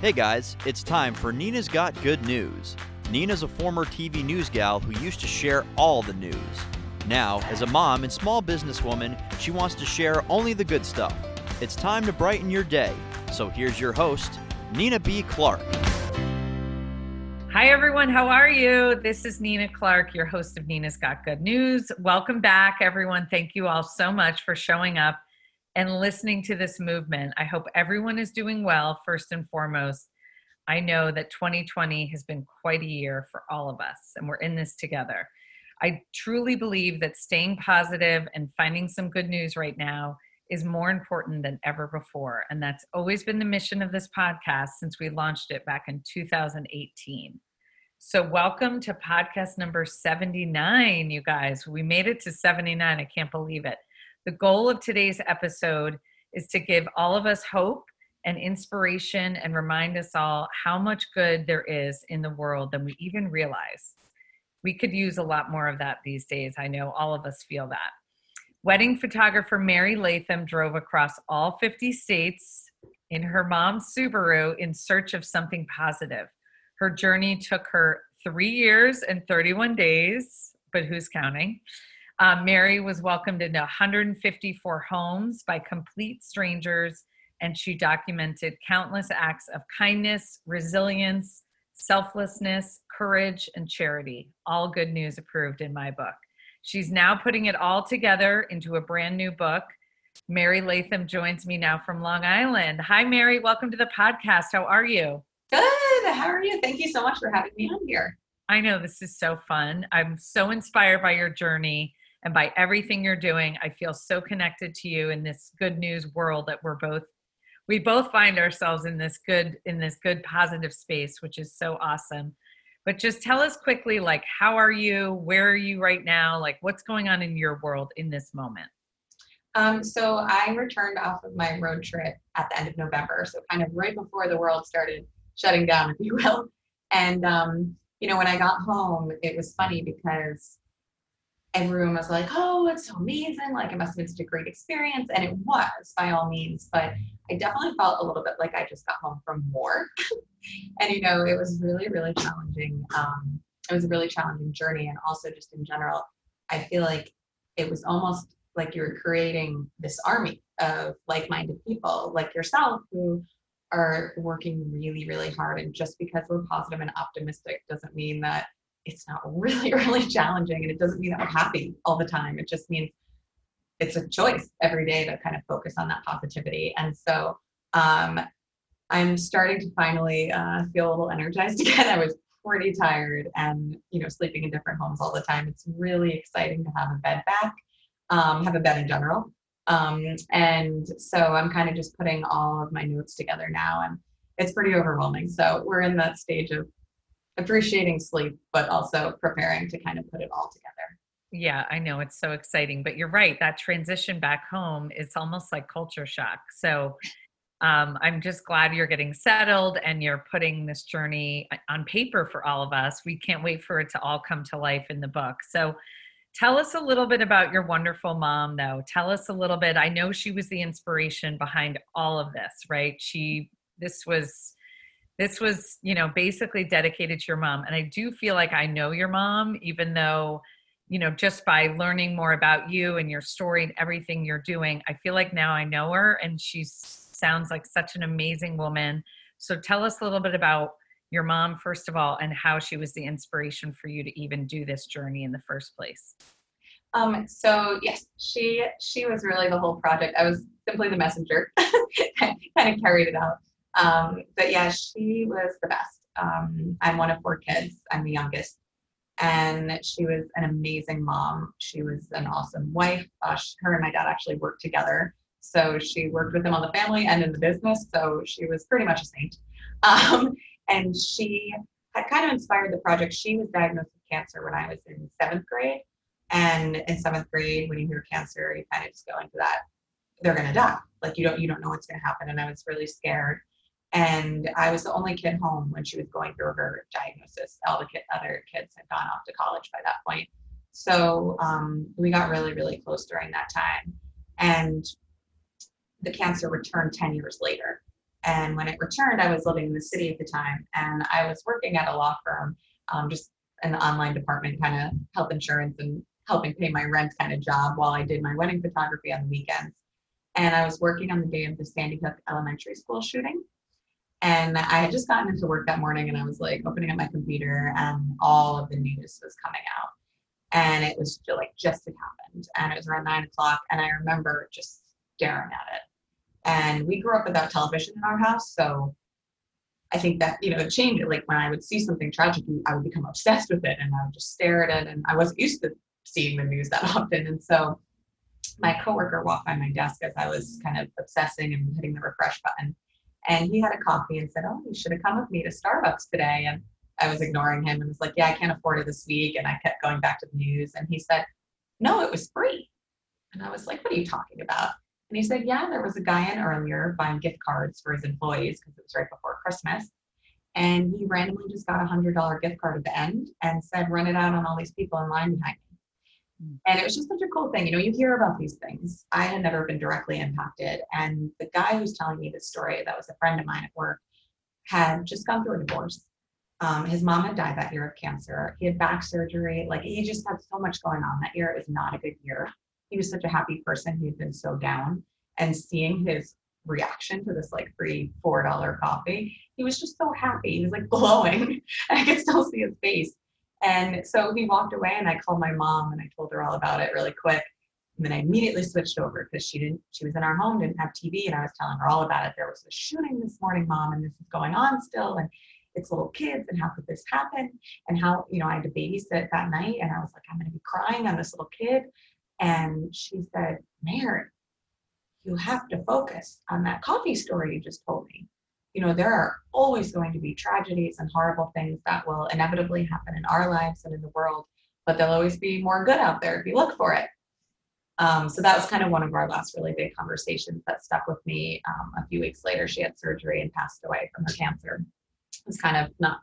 Hey guys, it's time for Nina's Got Good News. Nina's a former TV news gal who used to share all the news. Now, as a mom and small businesswoman, she wants to share only the good stuff. It's time to brighten your day. So here's your host, Nina B. Clark. Hi, everyone. How are you? This is Nina Clark, your host of Nina's Got Good News. Welcome back, everyone. Thank you all so much for showing up and listening to this movement. I hope everyone is doing well, first and foremost. I know that 2020 has been quite a year for all of us, and we're in this together. I truly believe that staying positive and finding some good news right now is more important than ever before. And that's always been the mission of this podcast since we launched it back in 2018. So, welcome to podcast number 79, you guys. We made it to 79. I can't believe it. The goal of today's episode is to give all of us hope and inspiration and remind us all how much good there is in the world than we even realize. We could use a lot more of that these days. I know all of us feel that. Wedding photographer Mary Latham drove across all 50 states in her mom's Subaru in search of something positive. Her journey took her three years and 31 days, but who's counting? Um, Mary was welcomed into 154 homes by complete strangers, and she documented countless acts of kindness, resilience, selflessness, courage, and charity. All good news approved in my book. She's now putting it all together into a brand new book. Mary Latham joins me now from Long Island. Hi, Mary. Welcome to the podcast. How are you? Good. How are you? Thank you so much for having me on here. I know this is so fun. I'm so inspired by your journey and by everything you're doing. I feel so connected to you in this good news world that we're both we both find ourselves in this good in this good positive space, which is so awesome. But just tell us quickly like how are you? Where are you right now? Like what's going on in your world in this moment? Um, so I returned off of my road trip at the end of November, so kind of right before the world started shutting down, if you will. And um, you know, when I got home, it was funny because everyone was like, oh, it's so amazing. Like, it must have been such a great experience. And it was by all means. But I definitely felt a little bit like I just got home from war. and, you know, it was really, really challenging. Um, it was a really challenging journey. And also, just in general, I feel like it was almost like you were creating this army of like minded people like yourself who are working really, really hard. And just because we're positive and optimistic doesn't mean that it's not really, really challenging. And it doesn't mean that we're happy all the time. It just means it's a choice every day to kind of focus on that positivity. And so um, I'm starting to finally uh, feel a little energized again. I was pretty tired and, you know, sleeping in different homes all the time. It's really exciting to have a bed back, um, have a bed in general. Um, and so I'm kind of just putting all of my notes together now and it's pretty overwhelming. So we're in that stage of appreciating sleep, but also preparing to kind of put it all together. Yeah, I know it's so exciting, but you're right. That transition back home is almost like culture shock. So um, I'm just glad you're getting settled and you're putting this journey on paper for all of us. We can't wait for it to all come to life in the book. So tell us a little bit about your wonderful mom, though. Tell us a little bit. I know she was the inspiration behind all of this, right? She, this was this was you know basically dedicated to your mom. And i do feel like i know your mom even though you know just by learning more about you and your story and everything you're doing i feel like now i know her and she sounds like such an amazing woman. So tell us a little bit about your mom first of all and how she was the inspiration for you to even do this journey in the first place. Um, so yes she she was really the whole project. I was simply the messenger. Kind of carried it out um, but yeah, she was the best. Um, I'm one of four kids. I'm the youngest. And she was an amazing mom. She was an awesome wife. Uh, she, her and my dad actually worked together. So she worked with him on the family and in the business. So she was pretty much a saint. Um, and she had kind of inspired the project. She was diagnosed with cancer when I was in seventh grade. And in seventh grade, when you hear cancer, you kind of just go into that, they're gonna die. Like you don't you don't know what's gonna happen. And I was really scared. And I was the only kid home when she was going through her diagnosis. All the kid, other kids had gone off to college by that point. So um, we got really, really close during that time. And the cancer returned 10 years later. And when it returned, I was living in the city at the time, and I was working at a law firm, um, just an online department, kind of health insurance and helping pay my rent kind of job while I did my wedding photography on the weekends. And I was working on the day of the Sandy Hook Elementary School shooting. And I had just gotten into work that morning and I was like opening up my computer and all of the news was coming out. And it was just like just had happened. And it was around nine o'clock. And I remember just staring at it. And we grew up without television in our house. So I think that, you know, it changed. Like when I would see something tragic, I would become obsessed with it and I would just stare at it. And I wasn't used to seeing the news that often. And so my coworker walked by my desk as I was kind of obsessing and hitting the refresh button. And he had a coffee and said, Oh, you should have come with me to Starbucks today. And I was ignoring him and was like, Yeah, I can't afford it this week. And I kept going back to the news. And he said, No, it was free. And I was like, What are you talking about? And he said, Yeah, there was a guy in earlier buying gift cards for his employees because it was right before Christmas. And he randomly just got a $100 gift card at the end and said, Run it out on all these people in line behind me. And it was just such a cool thing. You know, you hear about these things. I had never been directly impacted. And the guy who's telling me this story, that was a friend of mine at work, had just gone through a divorce. Um, his mom had died that year of cancer. He had back surgery. Like he just had so much going on that year. It was not a good year. He was such a happy person. He had been so down. And seeing his reaction to this like free four dollar coffee, he was just so happy. He was like glowing. And I could still see his face. And so he walked away and I called my mom and I told her all about it really quick. And then I immediately switched over because she didn't, she was in our home, didn't have TV, and I was telling her all about it. There was a shooting this morning, mom, and this is going on still. And it's little kids, and how could this happen? And how, you know, I had to babysit that night, and I was like, I'm going to be crying on this little kid. And she said, Mary, you have to focus on that coffee story you just told me you know, there are always going to be tragedies and horrible things that will inevitably happen in our lives and in the world, but there'll always be more good out there if you look for it. Um, so that was kind of one of our last really big conversations that stuck with me. Um, a few weeks later, she had surgery and passed away from her cancer. I was kind of not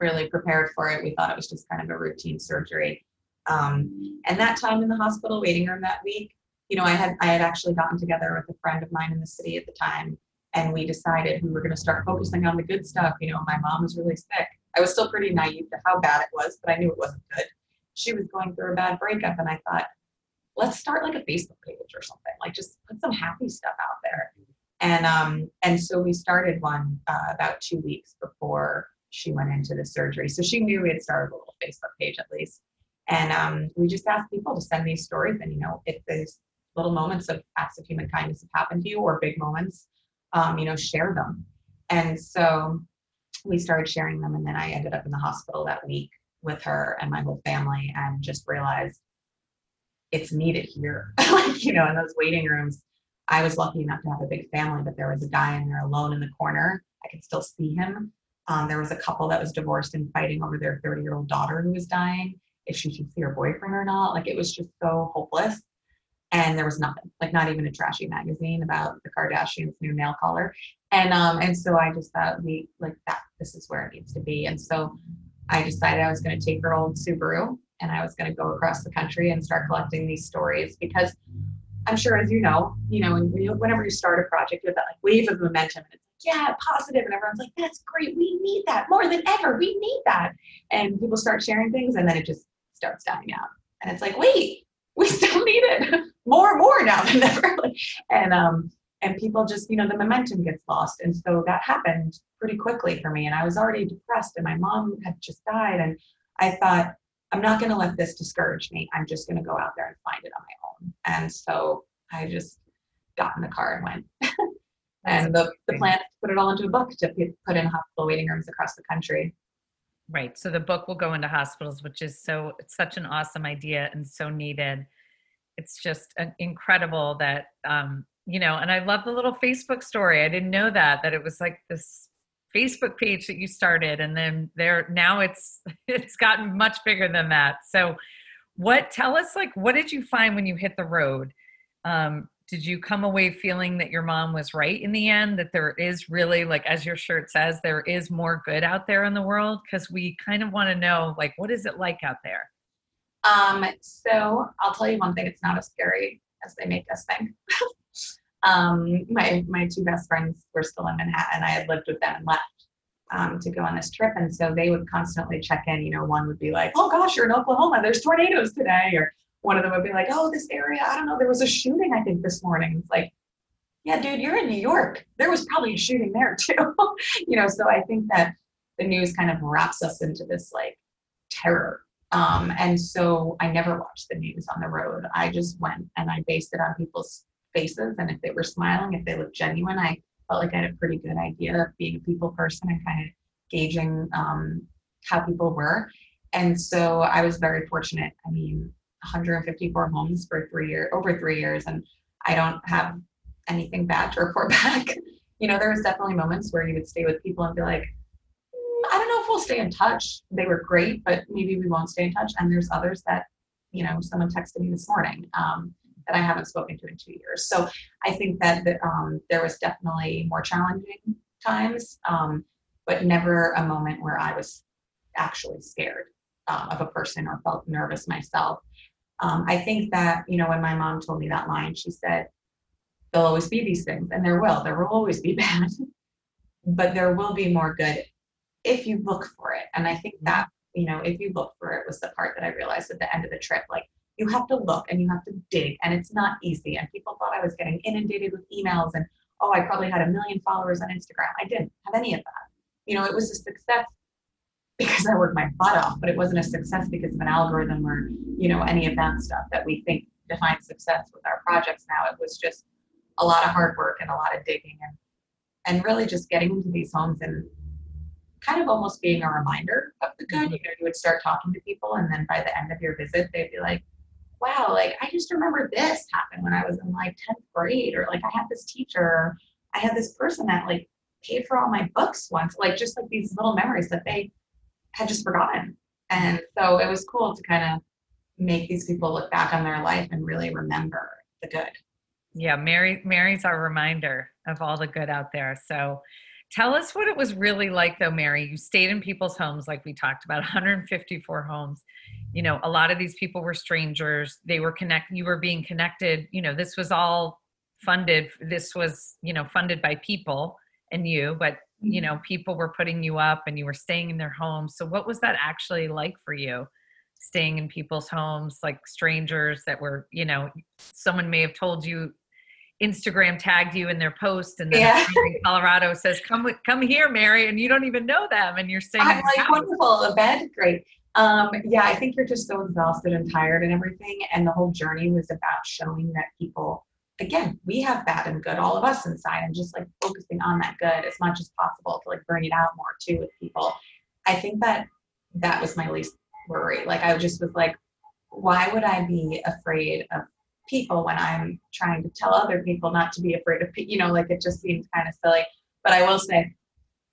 really prepared for it. We thought it was just kind of a routine surgery. Um, and that time in the hospital waiting room that week, you know, I had I had actually gotten together with a friend of mine in the city at the time and we decided we were going to start focusing on the good stuff. You know, my mom was really sick. I was still pretty naive to how bad it was, but I knew it wasn't good. She was going through a bad breakup, and I thought, let's start like a Facebook page or something. Like just put some happy stuff out there. And um, and so we started one uh, about two weeks before she went into the surgery. So she knew we had started a little Facebook page at least. And um, we just asked people to send these stories. And you know, if there's little moments of acts of human kindness have happened to you, or big moments, um, you know, share them. And so we started sharing them. And then I ended up in the hospital that week with her and my whole family and just realized it's needed here. like, you know, in those waiting rooms, I was lucky enough to have a big family, but there was a guy in there alone in the corner. I could still see him. Um, there was a couple that was divorced and fighting over their 30 year old daughter who was dying, if she should see her boyfriend or not. Like it was just so hopeless and there was nothing, like not even a trashy magazine about the Kardashians' new nail color. And um, and so I just thought we like that this is where it needs to be. And so I decided I was going to take her old Subaru and I was going to go across the country and start collecting these stories because I'm sure, as you know, you know, whenever you start a project, you have that like wave of momentum. And it's yeah, positive, and everyone's like, that's great. We need that more than ever. We need that. And people start sharing things, and then it just starts dying out. And it's like, wait, we still need it more and more now than ever. and um, and people just, you know, the momentum gets lost. And so that happened pretty quickly for me. And I was already depressed, and my mom had just died. And I thought, I'm not going to let this discourage me. I'm just going to go out there and find it on my own. And so I just got in the car and went. and the, the plan is to put it all into a book to put in hospital waiting rooms across the country. Right. So the book will go into hospitals, which is so it's such an awesome idea and so needed. It's just an incredible that um, you know, and I love the little Facebook story. I didn't know that that it was like this Facebook page that you started, and then there now it's it's gotten much bigger than that. So, what tell us like what did you find when you hit the road? Um, did you come away feeling that your mom was right in the end that there is really like as your shirt says there is more good out there in the world because we kind of want to know like what is it like out there um so i'll tell you one thing it's not as scary as they make us think um, my my two best friends were still in Manhattan. I had lived with them and left um, to go on this trip, and so they would constantly check in. You know, one would be like, "Oh gosh, you're in Oklahoma. There's tornadoes today," or one of them would be like, "Oh, this area. I don't know. There was a shooting. I think this morning." It's like, yeah, dude, you're in New York. There was probably a shooting there too. you know, so I think that the news kind of wraps us into this like terror. Um, and so I never watched the news on the road. I just went and I based it on people's faces. And if they were smiling, if they looked genuine, I felt like I had a pretty good idea of being a people person and kind of gauging um, how people were. And so I was very fortunate. I mean, 154 homes for three years, over three years, and I don't have anything bad to report back. you know, there was definitely moments where you would stay with people and be like, if we'll stay in touch. They were great, but maybe we won't stay in touch. And there's others that, you know, someone texted me this morning um, that I haven't spoken to in two years. So I think that um, there was definitely more challenging times, um, but never a moment where I was actually scared um, of a person or felt nervous myself. Um, I think that, you know, when my mom told me that line, she said, there'll always be these things, and there will. There will always be bad, but there will be more good if you look for it. And I think mm-hmm. that, you know, if you look for it was the part that I realized at the end of the trip. Like, you have to look and you have to dig, and it's not easy. And people thought I was getting inundated with emails and, oh, I probably had a million followers on Instagram. I didn't have any of that. You know, it was a success because I worked my butt off, but it wasn't a success because of an algorithm or, you know, any of that stuff that we think defines success with our projects now. It was just a lot of hard work and a lot of digging and and really just getting into these homes and kind of almost being a reminder of the good. Mm-hmm. You know, you would start talking to people and then by the end of your visit they'd be like, Wow, like I just remember this happened when I was in like 10th grade, or like I had this teacher, I had this person that like paid for all my books once, like just like these little memories that they had just forgotten. And so it was cool to kind of make these people look back on their life and really remember the good. Yeah, Mary Mary's our reminder of all the good out there. So tell us what it was really like though, Mary. You stayed in people's homes like we talked about 154 homes. You know, a lot of these people were strangers. They were connect you were being connected. You know, this was all funded this was, you know, funded by people and you, but you mm-hmm. know, people were putting you up and you were staying in their homes. So what was that actually like for you? staying in people's homes like strangers that were you know someone may have told you Instagram tagged you in their post, and then yeah. Colorado says, "Come, come here, Mary," and you don't even know them, and you're saying, "I'm like wonderful, a bed, great." Um, yeah, I think you're just so exhausted and tired and everything, and the whole journey was about showing that people, again, we have bad and good, all of us inside, and just like focusing on that good as much as possible to like bring it out more too with people. I think that that was my least worry. Like I just was like, why would I be afraid of people when I'm trying to tell other people not to be afraid of, you know, like it just seems kind of silly. But I will say,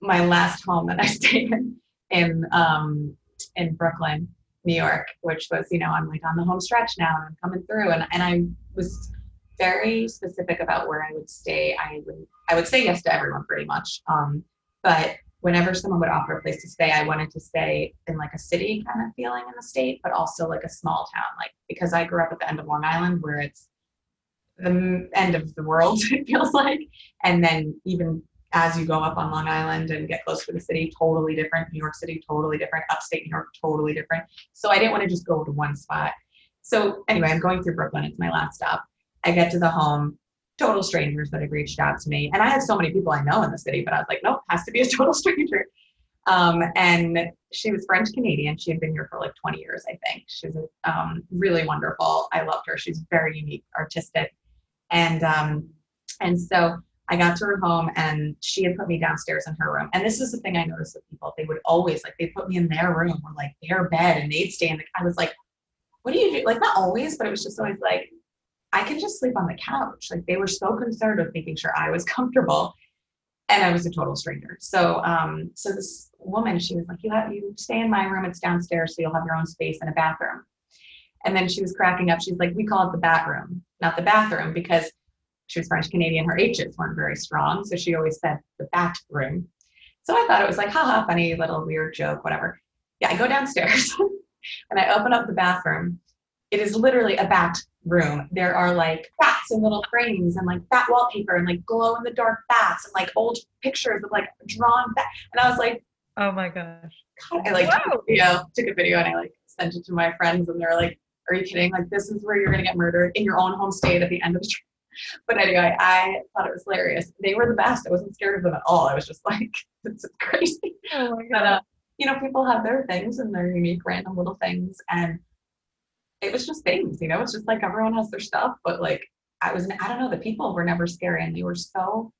my last home that I stayed in in um, in Brooklyn, New York, which was, you know, I'm like on the home stretch now and I'm coming through, and and I was very specific about where I would stay. I would I would say yes to everyone pretty much, um, but whenever someone would offer a place to stay, I wanted to stay in like a city kind of feeling in the state, but also like a small town. Like because I grew up at the end of Long Island where it's the end of the world, it feels like. And then even as you go up on Long Island and get closer to the city, totally different. New York City, totally different. Upstate New York, totally different. So I didn't want to just go to one spot. So anyway, I'm going through Brooklyn. It's my last stop. I get to the home total strangers that have reached out to me. And I had so many people I know in the city, but I was like, nope, has to be a total stranger. Um, and she was French Canadian. She had been here for like 20 years, I think. She's um, really wonderful. I loved her. She's very unique, artistic. And um, and so I got to her home and she had put me downstairs in her room. And this is the thing I noticed with people. They would always like they put me in their room or like their bed and they'd stay in the I was like, what do you do? Like not always, but it was just always like, I can just sleep on the couch. Like they were so concerned with making sure I was comfortable. And I was a total stranger. So um, so this woman, she was like, You have you stay in my room, it's downstairs, so you'll have your own space and a bathroom. And then she was cracking up. She's like, We call it the bat room, not the bathroom, because she was French Canadian, her H's weren't very strong. So she always said the bat room. So I thought it was like, haha, funny little weird joke, whatever. Yeah, I go downstairs and I open up the bathroom. It is literally a bat room, there are like bats and little frames and like bat wallpaper and like glow in the dark bats and like old pictures of like drawn bat. And I was like, oh my gosh. God, I like took a video, took a video and I like sent it to my friends and they're like, are you kidding? Like this is where you're gonna get murdered in your own home state at the end of the trip. But anyway, I thought it was hilarious. They were the best. I wasn't scared of them at all. I was just like, this is crazy. Oh my But uh, you know, people have their things and their unique random little things. And it was just things, you know, it's just like everyone has their stuff. But like I was I don't know, the people were never scary and they were so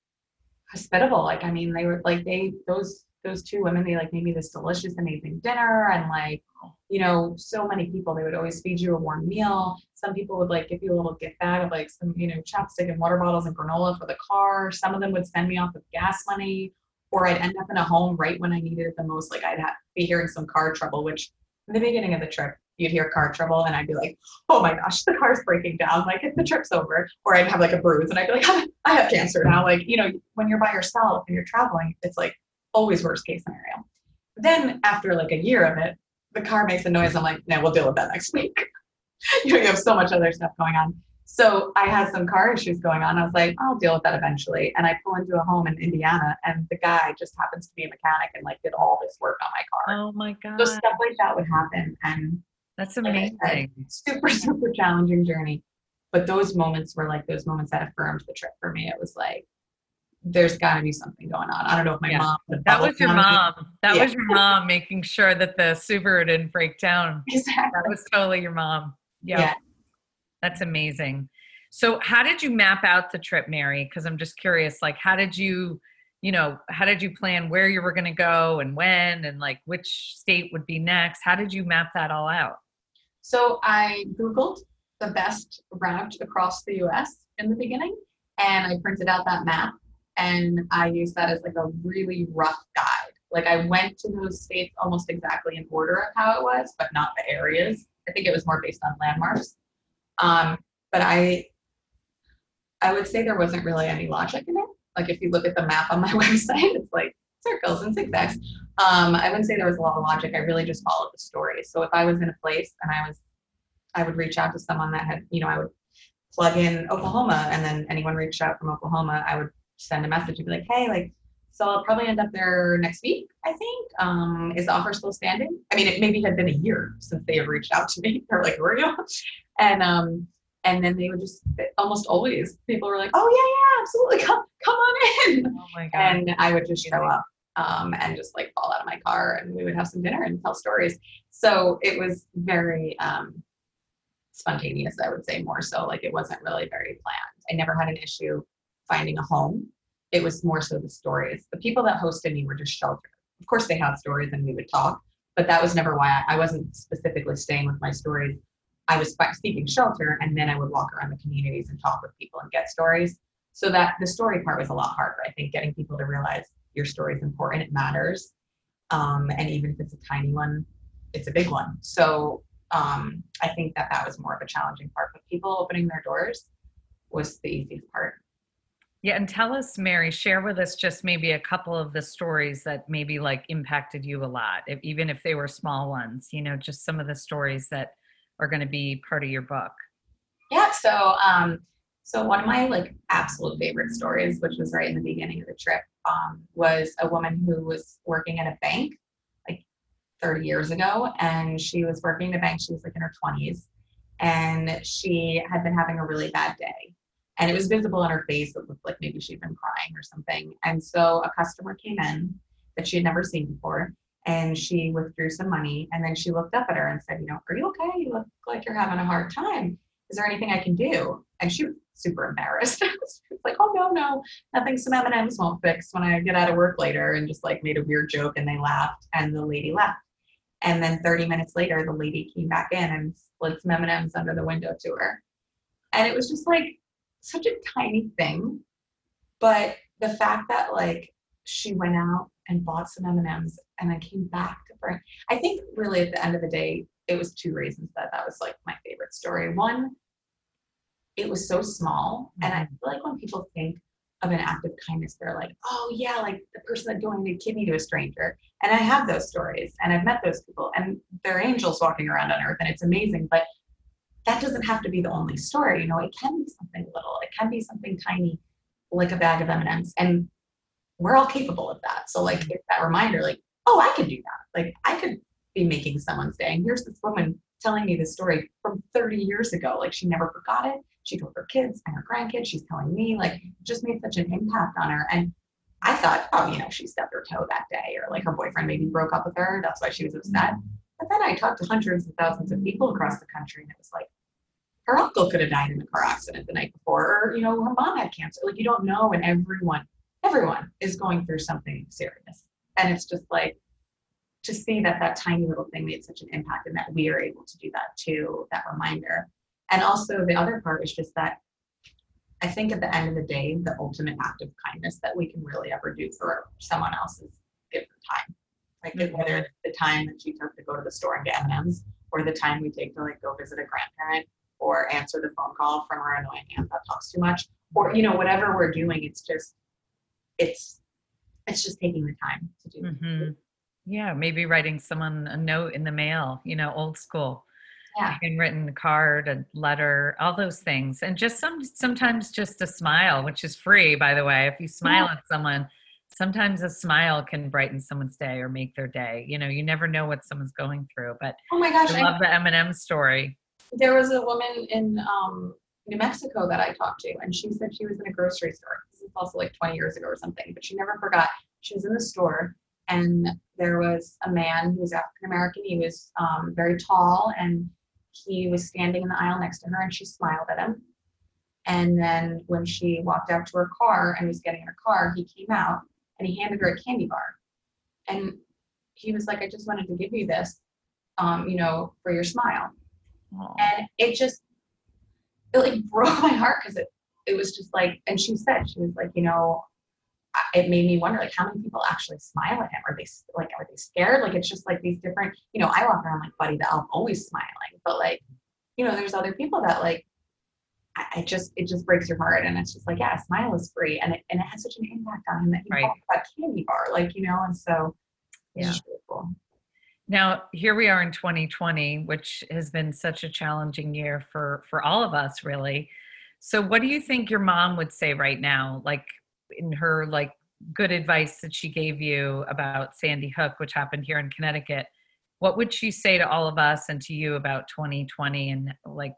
hospitable. Like, I mean, they were like they those those two women, they like made me this delicious, amazing dinner and like, you know, so many people, they would always feed you a warm meal. Some people would like give you a little gift bag of like some, you know, chapstick and water bottles and granola for the car. Some of them would send me off with gas money or I'd end up in a home right when I needed it the most. Like I'd have, be hearing some car trouble, which in the beginning of the trip, you'd hear car trouble and I'd be like, oh my gosh, the car's breaking down. Like if the trip's over, or I'd have like a bruise and I'd be like, I have cancer now. Like, you know, when you're by yourself and you're traveling, it's like always worst case scenario. Then after like a year of it, the car makes a noise. I'm like, no, we'll deal with that next week. you know, you have so much other stuff going on. So I had some car issues going on. I was like, I'll deal with that eventually. And I pull into a home in Indiana, and the guy just happens to be a mechanic and like did all this work on my car. Oh my god. So stuff like that would happen, and That's like amazing. super super challenging journey. But those moments were like those moments that affirmed the trip for me. It was like, there's got to be something going on. I don't know if my Yeah. mom. That was your me. mom. That Yeah. was your mom making sure that the Subaru didn't break down. Exactly. That was totally your mom. Yeah. Yeah. That's amazing. So how did you map out the trip, Mary? Because I'm just curious, like how did you, you know, how did you plan where you were gonna go and when and like which state would be next? How did you map that all out? So I Googled the best route across the US in the beginning, and I printed out that map and I used that as like a really rough guide. Like I went to those states almost exactly in order of how it was, but not the areas. I think it was more based on landmarks. Um, but I I would say there wasn't really any logic in it. Like if you look at the map on my website, it's like circles and zigzags. Um, I wouldn't say there was a lot of logic. I really just followed the story. So if I was in a place and I was, I would reach out to someone that had, you know, I would plug in Oklahoma, and then anyone reached out from Oklahoma, I would send a message and be like, hey, like, so I'll probably end up there next week. I think. Um, is the offer still standing? I mean, it maybe had been a year since they had reached out to me. They're like, where are you? And um, and then they would just almost always people were like, oh yeah, yeah, absolutely, come come on in Oh my god. and I would just show up um, and just like fall out of my car and we would have some dinner and tell stories. So it was very um, spontaneous, I would say more so. Like it wasn't really very planned. I never had an issue finding a home. It was more so the stories. The people that hosted me were just sheltered. Of course, they had stories and we would talk, but that was never why I, I wasn't specifically staying with my stories. I was seeking shelter and then I would walk around the communities and talk with people and get stories so that the story part was a lot harder i think getting people to realize your story is important it matters. Um, and even if it's a tiny one it's a big one. So um, i think that that was more of a challenging part but people opening their doors was the easiest part. Yeah, and tell us, Mary, share with us just maybe a couple of the stories that maybe like impacted you a lot, if, even if they were small ones, you know, just some of the stories that are going to be part of your book. yeah so um so one of my like absolute favorite stories which was right in the beginning of the trip um, was a woman who was working at a bank like 30 years ago and she was working at a bank. She was like in her 20s and she had been having a really bad day and it was visible on her face. It looked like maybe she'd been crying or something. And so a customer came in that she had never seen before and she withdrew some money and then she looked up at her and said you know are you okay? You look like you're having a hard time. Is there anything i can do? And she was super embarrassed. Was like oh no no nothing. Some m&ms won't fix when i get out of work later and just like made a weird joke and they laughed and the lady left. And then 30 minutes later the lady came back in and slid some m&ms under the window to her. And it was just like such a tiny thing but the fact that like she went out and bought some m&ms and then came back to bring i think really at the end of the day it was two reasons that that was like my favorite story. One it was so small and i mm-hmm. feel like when people think of an act of kindness they're like oh yeah like the person that donated a kidney to a stranger and i have those stories and i've met those people and they're angels walking around on earth and it's amazing but that doesn't have to be the only story. You know, it can be something little. It can be something tiny, like a bag of M&Ms. And we're all capable of that. So like mm-hmm. it's that reminder, like, oh, I could do that. Like I could be making someone's day. And here's this woman telling me this story from 30 years ago. Like she never forgot it. She told her kids and her grandkids. She's telling me, like, just made such an impact on her. And I thought, oh, you know, she stubbed her toe that day, or like her boyfriend maybe broke up with her. That's why she was upset. Mm-hmm. But then I talked to hundreds of thousands of people across the country, and it was like, her uncle could have died in a car accident the night before, or you know, her mom had cancer. Like you don't know, and everyone, everyone is going through something serious, and it's just like to see that that tiny little thing made such an impact, and that we are able to do that too. That reminder, and also the other part is just that I think at the end of the day, the ultimate act of kindness that we can really ever do for someone else is give them time. Like mm-hmm. whether it's the time that you took to go to the store and get M&Ms, or the time we take to like go visit a grandparent, or answer the phone call from our annoying aunt that talks too much or you know whatever we're doing it's just it's it's just taking the time to do mm-hmm. yeah maybe writing someone a note in the mail you know old school yeah. handwritten card a letter all those things and just some sometimes just a smile which is free by the way if you smile yeah. at someone sometimes a smile can brighten someone's day or make their day you know you never know what someone's going through but oh my gosh i love I, the m&m story there was a woman in um, New Mexico that I talked to, and she said she was in a grocery store. This is also like 20 years ago or something, but she never forgot. She was in the store, and there was a man who was African American. He was um, very tall, and he was standing in the aisle next to her, and she smiled at him. And then when she walked out to her car and was getting in her car, he came out and he handed her a candy bar. And he was like, I just wanted to give you this, um, you know, for your smile. Aww. And it just, it like broke my heart because it, it was just like, and she said, she was like, you know, it made me wonder like how many people actually smile at him are they like are they scared like it's just like these different you know i walk around like buddy the elf always smiling but like you know there's other people that like I, I just it just breaks your heart and it's just like yeah a smile is free and it, and it has such an impact on him that he right. that candy bar like you know and so yeah. Cool. Now, here we are in 2020, which has been such a challenging year for for all of us really. So what do you think your mom would say right now like in her like good advice that she gave you about Sandy Hook which happened here in Connecticut? What would she say to all of us and to you about 2020 and like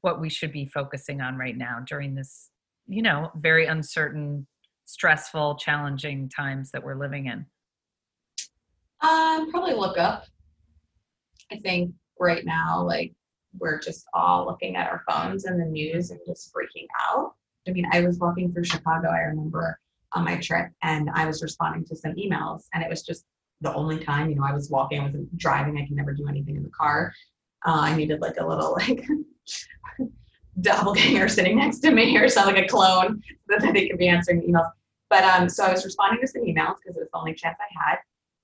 what we should be focusing on right now during this, you know, very uncertain, stressful, challenging times that we're living in? Um, probably look up. I think right now, like we're just all looking at our phones and the news and just freaking out. I mean, I was walking through Chicago, I remember on my trip, and I was responding to some emails, and it was just the only time, you know, I was walking, I wasn't driving, I can never do anything in the car. Uh, I needed like a little like doppelganger sitting next to me or something, like a clone, that they could be answering emails. But um, so I was responding to some emails because it was the only chance I had.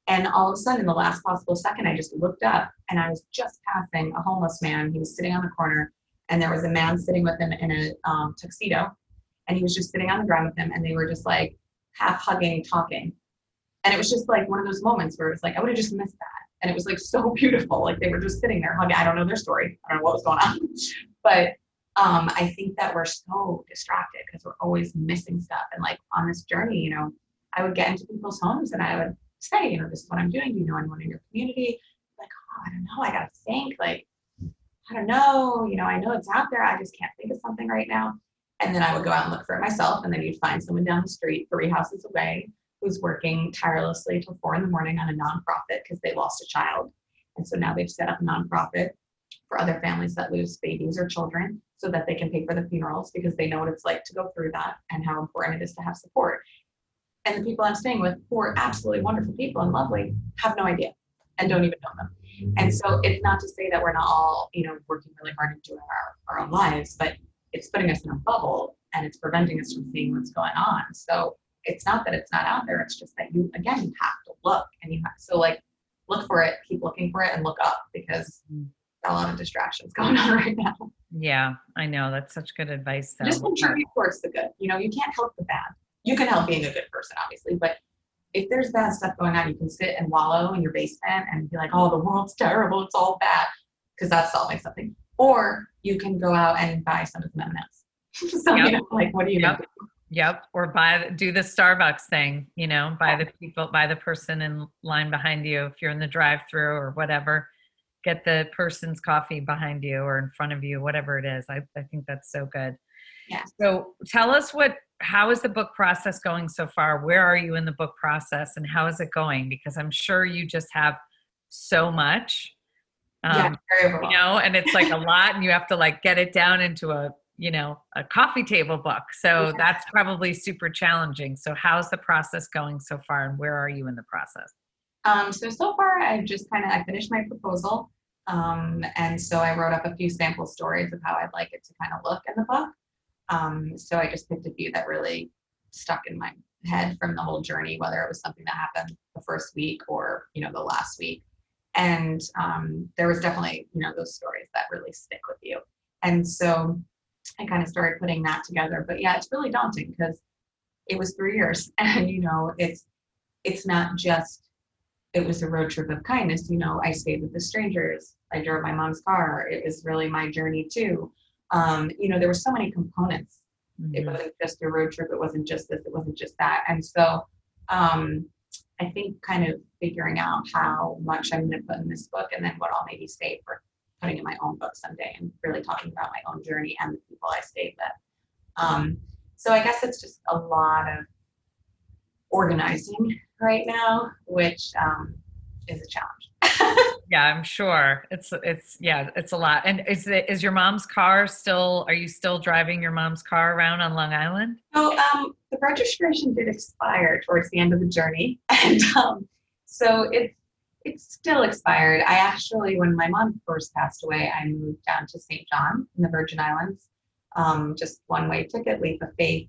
And all of a sudden, in the last possible second, I just looked up and I was just passing a homeless man. He was sitting on the corner, and there was a man sitting with him in a um, tuxedo, and he was just sitting on the ground with him, and they were just like half hugging, talking. And it was just like one of those moments where it was like, I would have just missed that. And it was like so beautiful. Like they were just sitting there hugging. I don't know their story. I don't know what was going on. but um, I think that we're so distracted because we're always missing stuff. And like on this journey, you know, I would get into people's homes and I would say, you know, this is what I'm doing. Do you know anyone in your community? Like, oh, I don't know. I got to think. Like, I don't know. You know, I know it's out there. I just can't think of something right now. And then I would go out and look for it myself. And then you'd find someone down the street, three houses away, who's working tirelessly till four in the morning on a nonprofit because they lost a child. And so now they've set up a nonprofit for other families that lose babies or children so that they can pay for the funerals because they know what it's like to go through that and how important it is to have support and the people I'm staying with, who are absolutely wonderful people and lovely, have no idea and don't even know them. And so it's not to say that we're not all, you know, working really hard and doing our, our own lives, but it's putting us in a bubble and it's preventing us from seeing what's going on. So it's not that it's not out there, it's just that you again you have to look and you have so like look for it, keep looking for it and look up because mm. a lot of distractions going on right now. Yeah, I know. That's such good advice. Though. Just contribute towards the good. You know, you can't help the bad you can help being a good person, obviously, but if there's bad stuff going on, you can sit and wallow in your basement and be like, oh, the world's terrible, it's all bad, because that's solving something. Or you can go out and buy some of the M&Ms. so, Yep. you know, like, what do you Yep. do? Yep. Or buy do the Starbucks thing, you know, buy the people, buy the person in line behind you if you're in the drive-through or whatever. Get the person's coffee behind you or in front of you, whatever it is. I, I think that's so good. Yeah. So tell us what how is the book process going so far? Where are you in the book process and how is it going? Because I'm sure you just have so much. Yeah, Um, very you know, and it's like a lot and you have to like get it down into a you know a coffee table book so Yeah. that's probably super challenging so how's the process going so far and where are you in the process Um, so so far, I've just kind of I finished my proposal, um, and so I wrote up a few sample stories of how I'd like it to kind of look in the book. Um, so I just picked a few that really stuck in my head from the whole journey, whether it was something that happened the first week or you know the last week. And um, there was definitely you know those stories that really stick with you. And so I kind of started putting that together. But yeah, it's really daunting because it was three years, and you know it's it's not just it was a road trip of kindness. You know, I stayed with the strangers. I drove my mom's car. It was really my journey too. Um, you know, there were so many components. It Mhm. wasn't just a road trip. It wasn't just this. It wasn't just that. And so, um, I think kind of figuring out how much I'm going to put in this book, and then what I'll maybe save for putting in my own book someday, and really talking about my own journey and the people I stayed with. Um, so I guess it's just a lot of organizing right now, which um, is a challenge. yeah i'm sure it's it's yeah it's a lot and is it is your mom's car still are you still driving your mom's car around on long island So um, the registration did expire towards the end of the journey, and um, so it's it's still expired. I actually, when my mom first passed away, I moved down to St. John in the Virgin Islands. Um, just one way ticket, leap of faith.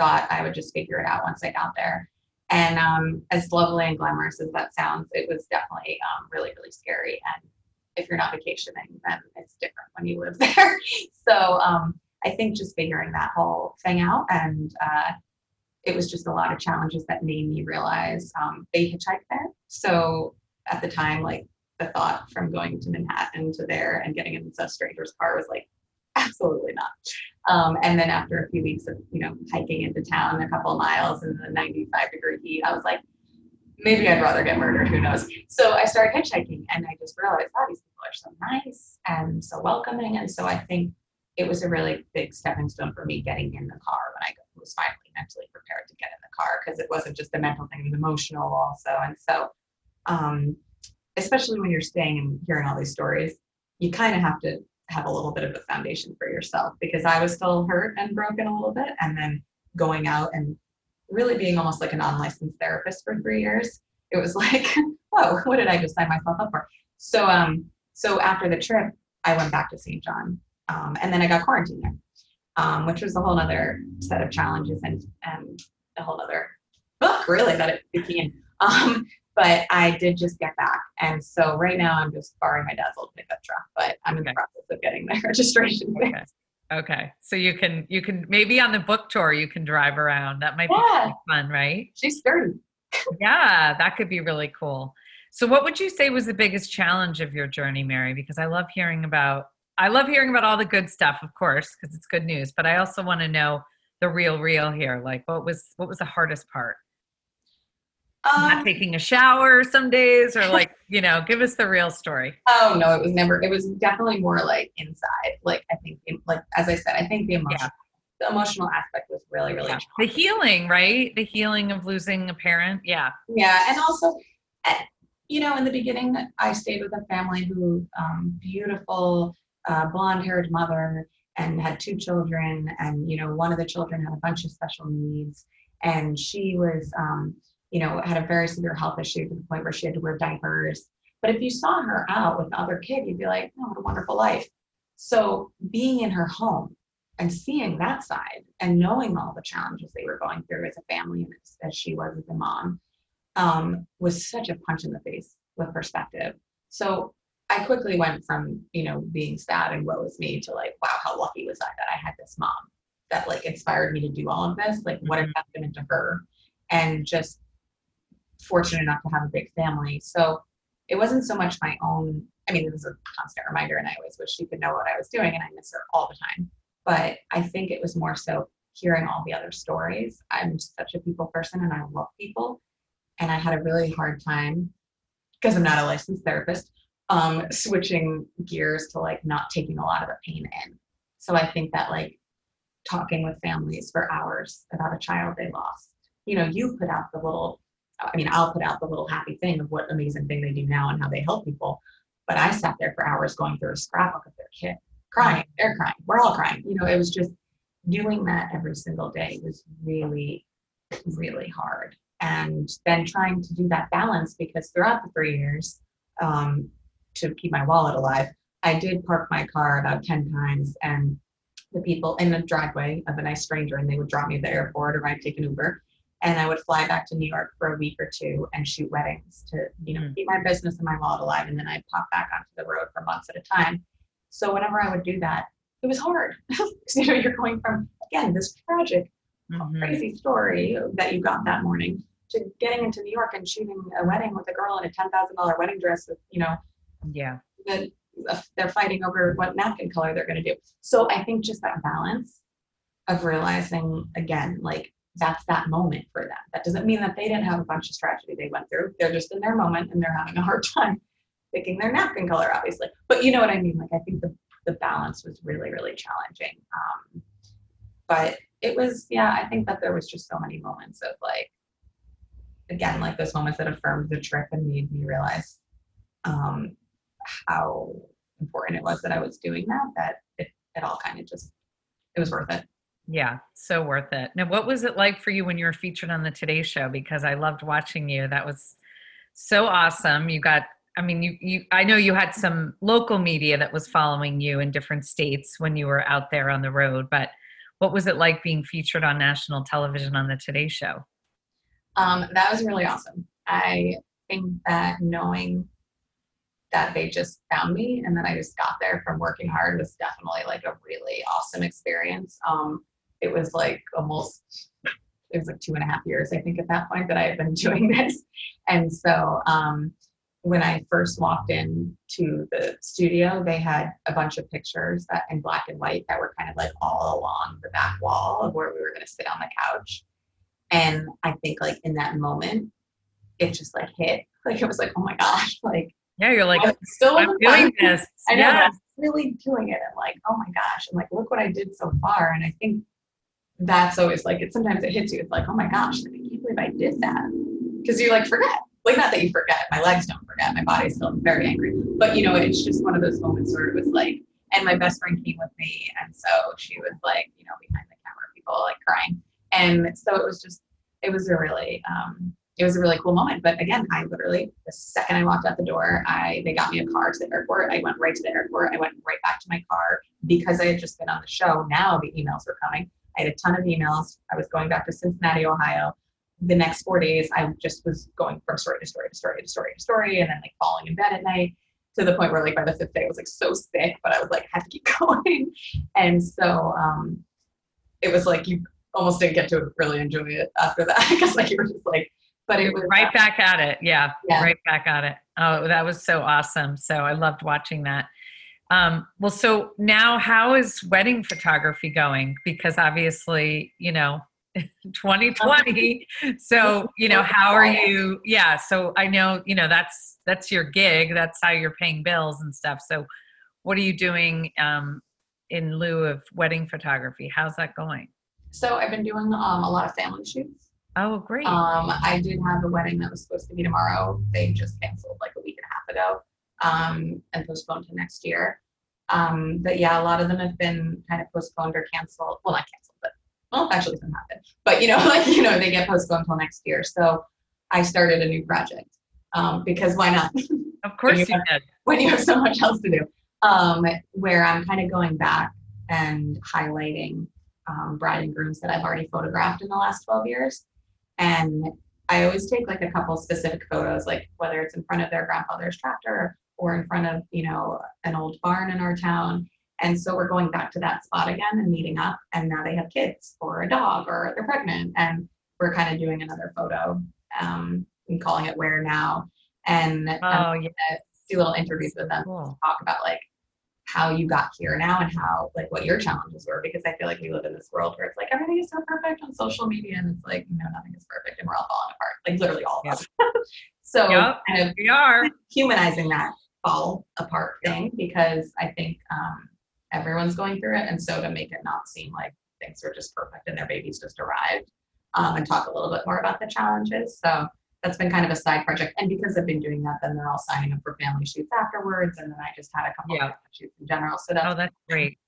Thought I would just figure it out once I got there. And um, as lovely and glamorous as that sounds, it was definitely um, really, really scary. And if you're not vacationing, then it's different when you live there. so um, I think just figuring that whole thing out and uh, it was just a lot of challenges that made me realize um, they hitchhiked there. So at the time, like the thought from going to Manhattan to there and getting in a stranger's car was like, absolutely not. Um, and then after a few weeks of, you know, hiking into town a couple of miles in the 95 degree heat, I was like, maybe I'd rather get murdered. Who knows? So I started hitchhiking and I just realized, wow, these people are so nice and so welcoming. And so I think it was a really big stepping stone for me getting in the car when I was finally mentally prepared to get in the car because it wasn't just the mental thing, it was emotional also. And so, um, especially when you're staying and hearing all these stories, you kind of have to have a little bit of a foundation for yourself because I was still hurt and broken a little bit. And then going out and really being almost like an unlicensed therapist for three years, it was like, whoa, what did I just sign myself up for? So, um, so after the trip, I went back to St. John um, and then I got quarantined there, um, which was a whole other set of challenges and, and a whole other book really that it became. Um, but I did just get back. And so right now I'm just borrowing my dad's old pickup truck, but I'm in the process of getting my registration. okay. okay. So you can you can maybe on the book tour you can drive around. That might be Yeah. really fun right? She's sturdy. yeah that could be really cool. So what would you say was the biggest challenge of your journey mary? Because i love hearing about i love hearing about all the good stuff of course because it's good news but i also want to know the real real here. Like what was what was the hardest part not Um, taking a shower some days or like you know give us the real story oh no, it was never, it was definitely more like inside. Like I think, like, as I said, I think the emotional, the emotional aspect was really, really Yeah. the healing right the healing of losing a parent yeah Yeah, and also, eh, you know, in the beginning, I stayed with a family who, um, beautiful, uh, blonde-haired mother, and had two children, and you know, one of the children had a bunch of special needs, and she was, um, you know, had a very severe health issue to the point where she had to wear diapers. But if you saw her out with the other kid, you'd be like, oh, what a wonderful life. So being in her home and seeing that side and knowing all the challenges they were going through as a family and as, as she was as a mom um, was such a punch in the face with perspective. So I quickly went from, you know, being sad and woe is me to like, wow, how lucky was I that I had this mom that like inspired me to do all of this? Like, what a testament to her. And just fortunate enough to have a big family. So it wasn't so much my own I mean, it was a constant reminder, and I always wish she could know what I was doing, and I miss her all the time. But I think it was more so hearing all the other stories. I'm such a people person, and I love people, and I had a really hard time because I'm not a licensed therapist, um, switching gears to like not taking a lot of the pain in. So I think that like talking with families for hours about a child they lost. You know, you put out the little, I mean, I'll put out the little happy thing of what amazing thing they do now and how they help people. But I sat there for hours going through a scrapbook of their kid, crying, they're crying, we're all crying. You know, it was just doing that every single day was really, really hard. And then trying to do that balance because throughout the three years, um, to keep my wallet alive, I did park my car about 10 times and the people in the driveway of a nice stranger and they would drop me at the airport or I'd take an Uber and I would fly back to New York for a week or two and shoot weddings to, you know, mm. keep my business and my wallet alive. And then I'd pop back onto the road for months at a time. So whenever I would do that, it was hard. you know, you're going from again this tragic, mm-hmm. crazy story that you got that morning to getting into New York and shooting a wedding with a girl in a ten thousand dollar wedding dress with, you know, yeah, that they're fighting over what napkin color they're going to do. So I think just that balance of realizing again, like that's that moment for them. That doesn't mean that they didn't have a bunch of tragedy they went through. They're just in their moment and they're having a hard time picking their napkin color, obviously. But you know what I mean? Like I think the the balance was really really challenging. Um, but it was yeah. I think that there was just so many moments of like again like those moments that affirmed the trip and made me realize um, how important it was that I was doing that, that it, it all kind of just, it was worth it. Yeah, so worth it. Now, what was it like for you when you were featured on the Today Show? Because I loved watching you. That was so awesome. You got, I mean, you, you, I know you had some local media that was following you in different states when you were out there on the road, but what was it like being featured on national television on the Today Show? Um, that was really awesome. I think that knowing that they just found me and then I just got there from working hard was definitely like a really awesome experience. Um, it was like almost it was like two and a half years I think at that point that I had been doing this, and so um, when I first walked in to the studio, they had a bunch of pictures that in black and white that were kind of like all along the back wall of where we were going to sit on the couch. And I think like in that moment, it just like hit. Like it was like, oh my gosh, like yeah, you're like, I'm, still I'm doing this. I know, yeah. I'm really doing it. I'm like, oh my gosh. I'm like, look what I did so far. And I think that's always like, it sometimes it hits you. It's like, oh my gosh, like, I can't believe I did that. Because you like forget. Like, not that you forget. My legs don't forget. My body's still very angry. But, you know, it's just one of those moments where it was like, and my best friend came with me. And so she was like, you know, behind the camera, people like crying. And so it was just, it was a really, um, it was a really cool moment. But again, I literally the second I walked out the door, I they got me a car to the airport. I went right to the airport. I went right back to my car because I had just been on the show. Now the emails were coming. I had a ton of emails. I was going back to Cincinnati, Ohio. The next four days, I just was going from story to story to story to story to story, and then like falling in bed at night to the point where like by the fifth day I was like so sick, but I was like had to keep going. And so um, it was like you almost didn't get to really enjoy it after that because like you were just like but it was right back at it. Yeah, yeah, right back at it. Oh, that was so awesome. So I loved watching that. Um, well, so now how is wedding photography going? Because obviously, you know, 2020. So, you know, how are you? Yeah. So I know, you know, that's, that's your gig. That's how you're paying bills and stuff. So what are you doing um, in lieu of wedding photography? How's that going? So I've been doing um, a lot of family shoots. Oh, great. Um, I did have a wedding that was supposed to be tomorrow. They just canceled like a week and a half ago um, and postponed to next year. Um, but yeah, a lot of them have been kind of postponed or canceled. Well, not canceled, but well, actually doesn't happen. But you know, like you know, they get postponed until next year. So I started a new project um, because why not? Of course you, you did. When you have so much else to do, um, where I'm kind of going back and highlighting um, bride and grooms that I've already photographed in the last 12 years and I always take like a couple specific photos, like whether it's in front of their grandfather's tractor or in front of, you know, an old barn in our town. And so we're going back to that spot again and meeting up. And now they have kids or a dog or they're pregnant. And we're kind of doing another photo um, and calling it Where Now. And oh, yes. do little interviews with them, Cool. talk about like how you got here now and how like what your challenges were because I feel like we live in this world where it's like everything is so perfect on social media and it's like no nothing is perfect and we're all falling apart like literally all of us. so Yep. kind of We are. humanizing that fall apart thing because I think um, everyone's going through it and so to make it not seem like things are just perfect and their babies just arrived um, and talk a little bit more about the challenges. So that's been kind of a side project. And because I've been doing that, then they're all signing up for family shoots afterwards. And then I just had a couple Yeah. of shoots in general. So that's Oh, that's great.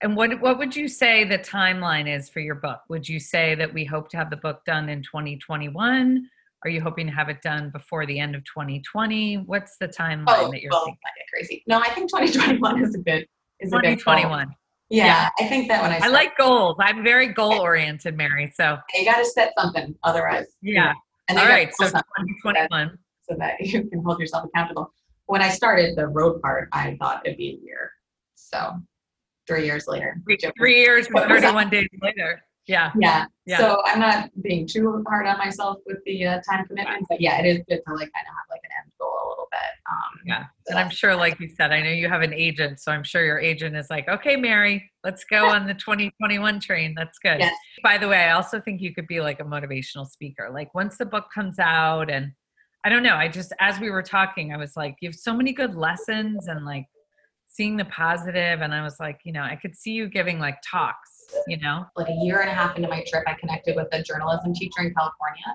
And what what would you say the timeline is for your book? Would you say that we hope to have the book done in 2021? Are you hoping to have it done before the end of 2020? What's the timeline oh, that you're well, thinking? Crazy. No, I think 2021 is a good is a good. 2021. Yeah, Yeah. I think that when I, I like goals. I'm very goal oriented, Mary. So you got to set something, otherwise. yeah. You right. So post something that- 2021. so that you can hold yourself accountable. When I started the road part, I thought it'd be a year. So three years later. Three, three years and What was that? 31 days later. Yeah. Yeah. Yeah. So I'm not being too hard on myself with the uh, time commitment, but yeah, it is good to like kind of have like an end goal a little bit. Um, Yeah. so And I'm sure, like you said, I know you have an agent, so I'm sure your agent is like, okay, Mary, let's go on the 2021 train. That's good. Yes. By the way, I also think you could be like a motivational speaker. Like once the book comes out, and I don't know, I just, as we were talking, I was like, you have so many good lessons and like seeing the positive, And I was like, you know, I could see you giving like talks, you know? like a year and a half into my trip, I connected with a journalism teacher in California.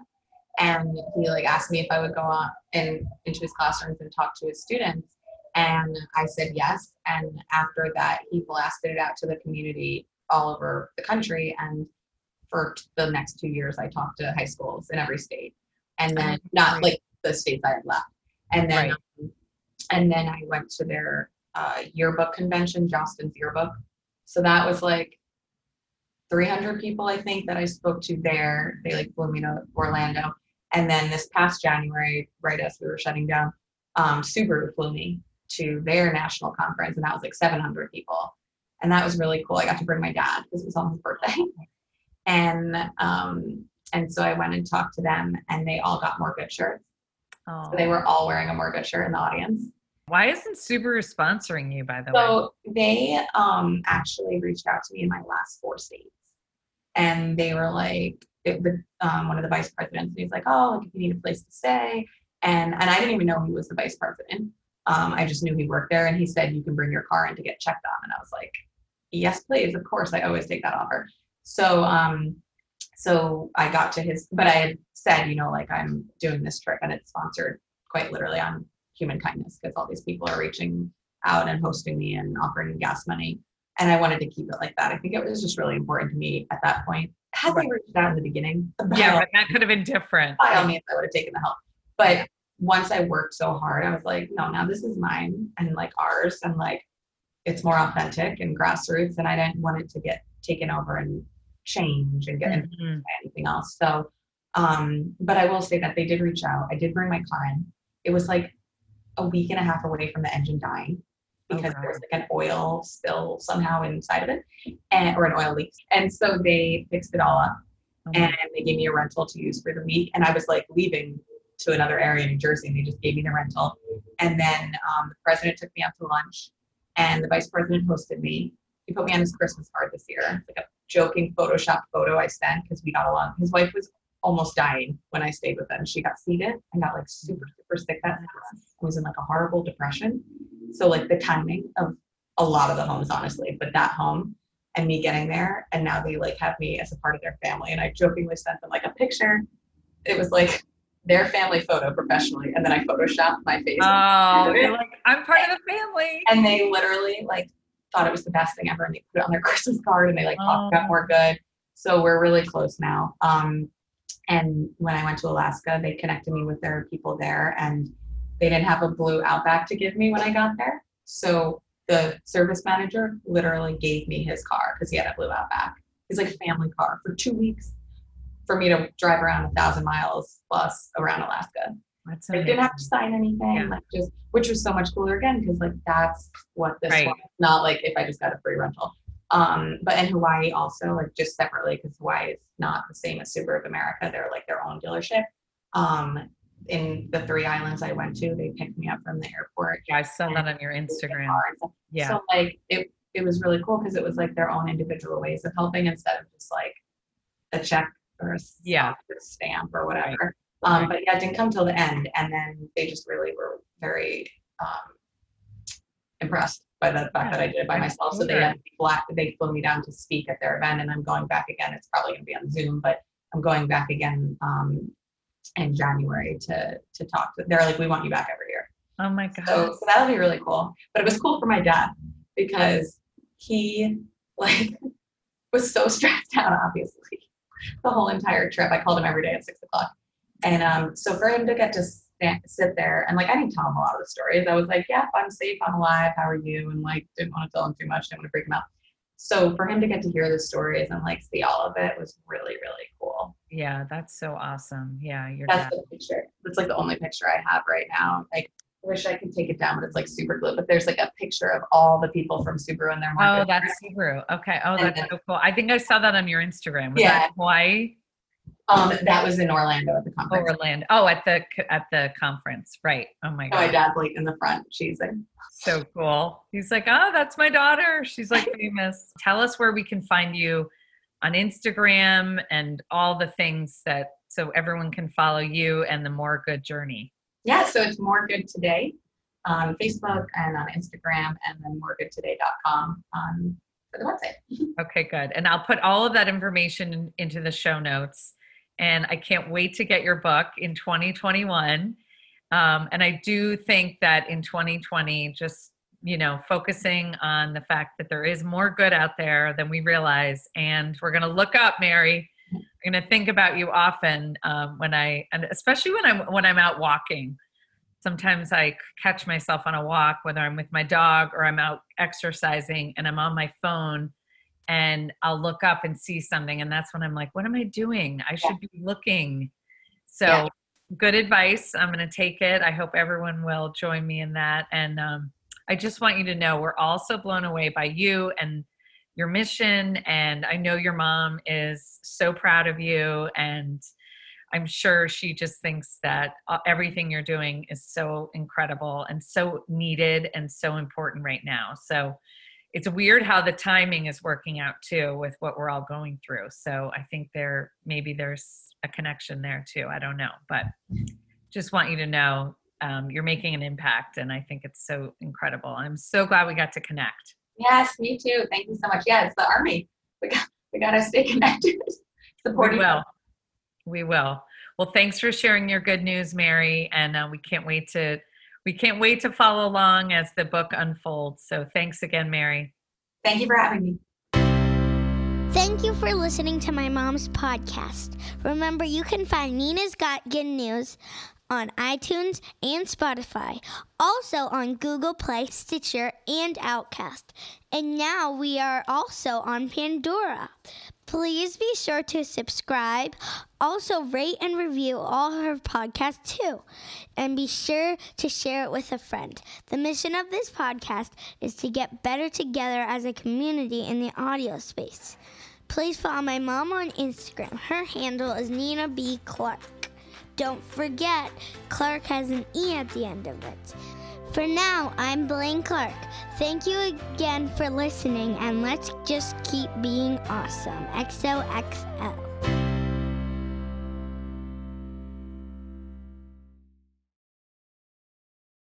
And he like asked me if I would go on in into his classrooms and talk to his students. And I said yes. And after that, he blasted it out to the community all over the country. And for the next two years, I talked to high schools in every state. And then Oh, not like the states I had left. And then Right. um, and then I went to their uh, yearbook convention, Jostens yearbook. So that was like 300 people, I think, that I spoke to there. They like flew me to Orlando. And then this past January, right as we were shutting down, um, Subaru flew me to their national conference, and that was like 700 people. And that was really cool. I got to bring my dad because it was on his birthday. And um, and so I went and talked to them, and they all got more good shirts. Oh. So they were all wearing a more good shirt in the audience. Why isn't Subaru sponsoring you, by the way? So they um actually reached out to me in my last four states, and they were like, it, um, one of the vice presidents, and he's like, oh, like if you need a place to stay, and and I didn't even know he was the vice president. Um, I just knew he worked there, and he said you can bring your car in to get checked on, and I was like, yes, please, of course, I always take that offer. So um, so I got to his, but I had said, you know, like I'm doing this trip, and it's sponsored quite literally on human kindness because all these people are reaching out and hosting me and offering me gas money. And I wanted to keep it like that. I think it was just really important to me at that point. Had they reached out in the beginning, yeah, but that could have been different. by all means, I would have taken the help. But once I worked so hard, I was like, no, now this is mine and like ours, and like it's more authentic and grassroots. And I didn't want it to get taken over and change and get Mhm. by anything else. So, um, but I will say that they did reach out. I did bring my car in. It was like a week and a half away from the engine dying because Okay. there was like an oil spill somehow inside of it, and or an oil leak. And so they fixed it all up Oh, and they gave me a rental to use for the week. And I was like leaving to another area in New Jersey, and they just gave me the rental. And then um, the president took me out to lunch, and the vice president hosted me. He put me on his Christmas card this year. It's like a joking Photoshop photo I sent because we got along. His wife was almost dying when I stayed with them. She got seated and got like super super sick that summer. I was in like a horrible depression. So like the timing of a lot of the homes, honestly, but that home and me getting there and now they like have me as a part of their family and i jokingly sent them like a picture it was like their family photo professionally and then i photoshopped my face Oh, you're like, I'm part of the family. and they literally like thought it was the best thing ever and they put it on their christmas card and they like talked about Oh. more good so we're really close now um and when i went to alaska they connected me with their people there and they didn't have a blue outback to give me when i got there so the service manager literally gave me his car because he had a blue outback He's like family car for two weeks for me to drive around a thousand miles plus around alaska That's I didn't have to sign anything, Yeah. like just which was so much cooler again because like that's what this Right. was. Not like if I just got a free rental. Um, but in Hawaii also like just separately because Hawaii is not the same as Subaru of America. They're like their own dealership. Um, in the three islands I went to, they picked me up from the airport. Yeah, I saw that on your Instagram. Yeah. So like it it was really cool because it was like their own individual ways of helping instead of just like a check or a Yeah. stamp or whatever. Um, but yeah, it didn't come till the end, and then they just really were very um, impressed by the fact that I did it by myself. So they had flat, they flew me down to speak at their event, and I'm going back again. It's probably gonna be on Zoom, but I'm going back again um, in January to to talk. To, they're like, we want you back every year. Oh my God. So, so that'll be really cool. But it was cool for my dad because he like was so stressed out, obviously, the whole entire trip. I called him every day at six o'clock. And um, so for him to get to sit there and like I didn't tell him a lot of the stories. I was like, yeah, I'm safe, I'm alive, how are you? And like didn't want to tell him too much, didn't want to freak him out. So for him to get to hear the stories and like see all of it was really, really cool. yeah, that's so awesome. Yeah, your That's dad. the picture. That's like the only picture I have right now. Like, I wish I could take it down, but it's like super glue. But there's like a picture of all the people from Subaru and their Oh, that's Subaru. Okay. Oh, that's so cool. I think I saw that on your Instagram. Was Yeah. Hawaii um, that was in Orlando at the conference. Orlando? Oh, at the at the conference. Right. Oh my god. my dad's like in the front. She's like, So cool. He's like, oh, that's my daughter. She's like famous. Tell us where we can find you on Instagram and all the things that so everyone can follow you and the More Good Journey. yeah. So it's more good today on Facebook and on Instagram, and then moregoodtoday.com on for the website. Okay, good. And I'll put all of that information into the show notes. And I can't wait to get your book in 2021. Um, and I do think that in 2020, just you know, focusing on the fact that there is more good out there than we realize, and we're going to look up, Mary. I'm going to think about you often um, when I, and especially when I'm when I'm out walking. Sometimes I catch myself on a walk, whether I'm with my dog or I'm out exercising, and I'm on my phone and I'll look up and see something. And that's when I'm like, what am I doing? I should be looking. So, Yeah. good advice. I'm going to take it. I hope everyone will join me in that. And um, I just want you to know we're all so blown away by you and your mission. And I know your mom is so proud of you. And I'm sure she just thinks that uh, everything you're doing is so incredible and so needed and so important right now. So it's weird how the timing is working out too with what we're all going through. So I think there maybe there's a connection there too. I don't know, but just want you to know um, you're making an impact, and I think it's so incredible. I'm so glad we got to connect. Yes, me too. Thank you so much. Yeah, it's the army. We got we got to stay connected. Supporting. We will. We will. Well, thanks for sharing your good news, Mary, and uh, we can't wait to we can't wait to follow along as the book unfolds. So thanks again, Mary. Thank you for having me. Thank you for listening to my mom's podcast. Remember, you can find Nina's Got Good News on iTunes and Spotify, also on Google Play, Stitcher, and Overcast. And now we are also on Pandora. Please be sure to subscribe. Also, rate and review all her podcasts too. And be sure to share it with a friend. The mission of this podcast is to get better together as a community in the audio space. Please follow my mom on Instagram. Her handle is Nina B. Clarke. Don't forget, Clarke has an E at the end of it. For now, I'm Blaine Clarke. Thank you again for listening, and let's just keep being awesome. XOXO.